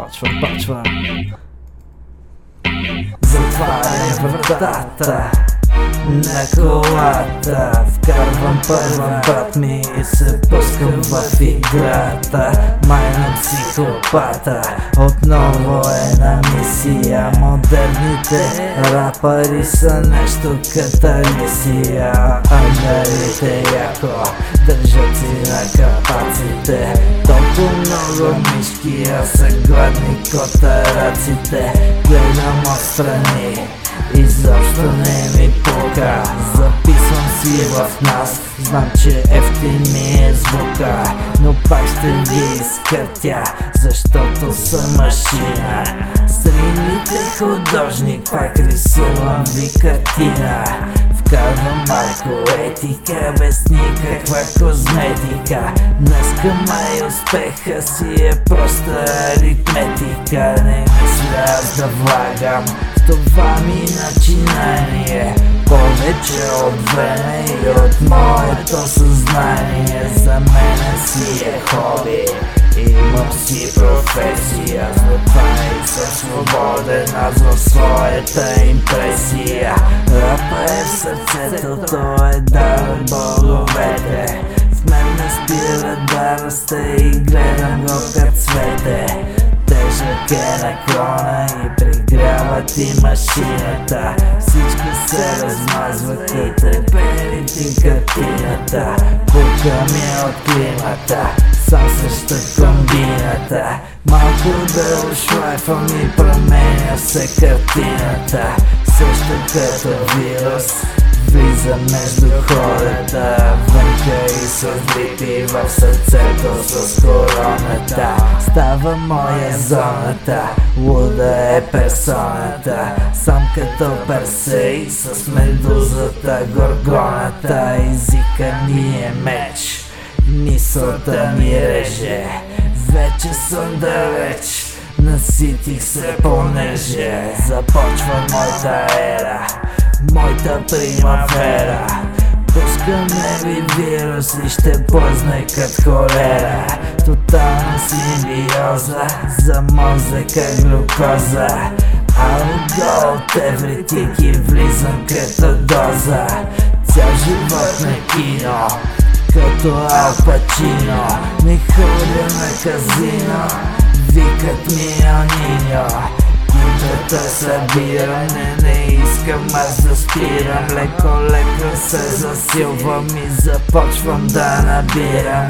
Почвам, почвам. Затварям вратата на колата. Вкарвам първа брат ми и се пускам в играта. Май на психопата. Отново е на мисия. Модерните рапъри са нещо каталисия Ангарите яко Държат си на капаците А са гладни котараците Гледам отстрани Изобщо не ми пука. Записвам си в нас. Знам, че ефтин ми е звука Но пак ще ги изкъртя Защото съм машина. Стримите художник Пак рисувам ви картина Вкарвам малко етика Без никаква козметика. Днеска май успеха си е проста аритметика. Не мисля аз да влагам. Това ми начинание. Повече от време и от моето съзнание. За мене си е хоби. Имам си професия. Затова и съм свободен аз в своята импресия. в сърцето, то е дар боговете. В мен не спира да расте и гледам го като цвете. Тежък е наклона и пригрява ти машината. Всичко се размазва като трепери ти картината Пука ми е от климата Сам срещу комбината. Малко да ушлайфам и променя се картината Също като вирус. Влиза между хората Вънка и с влити в сърцето с короната. Става моя зоната Луда е персоната. Сам като Персей с медузата Горгоната. Езика ми е меч Мисълта ми реже. Вече съм далеч Наситих се понеже Започва моята ера Моята примавера. Пускаме ви вирус и ще плъзне като холера. Тотална симбиоза За мозъка глюкоза. I'll от евритики влизам като доза. Цял живот на кино като Ал Пачино Не ходя на казино Викат ми Аниньо Кутата събирам, не, не искам аз да спирам Леко, леко се засилвам и започвам да набирам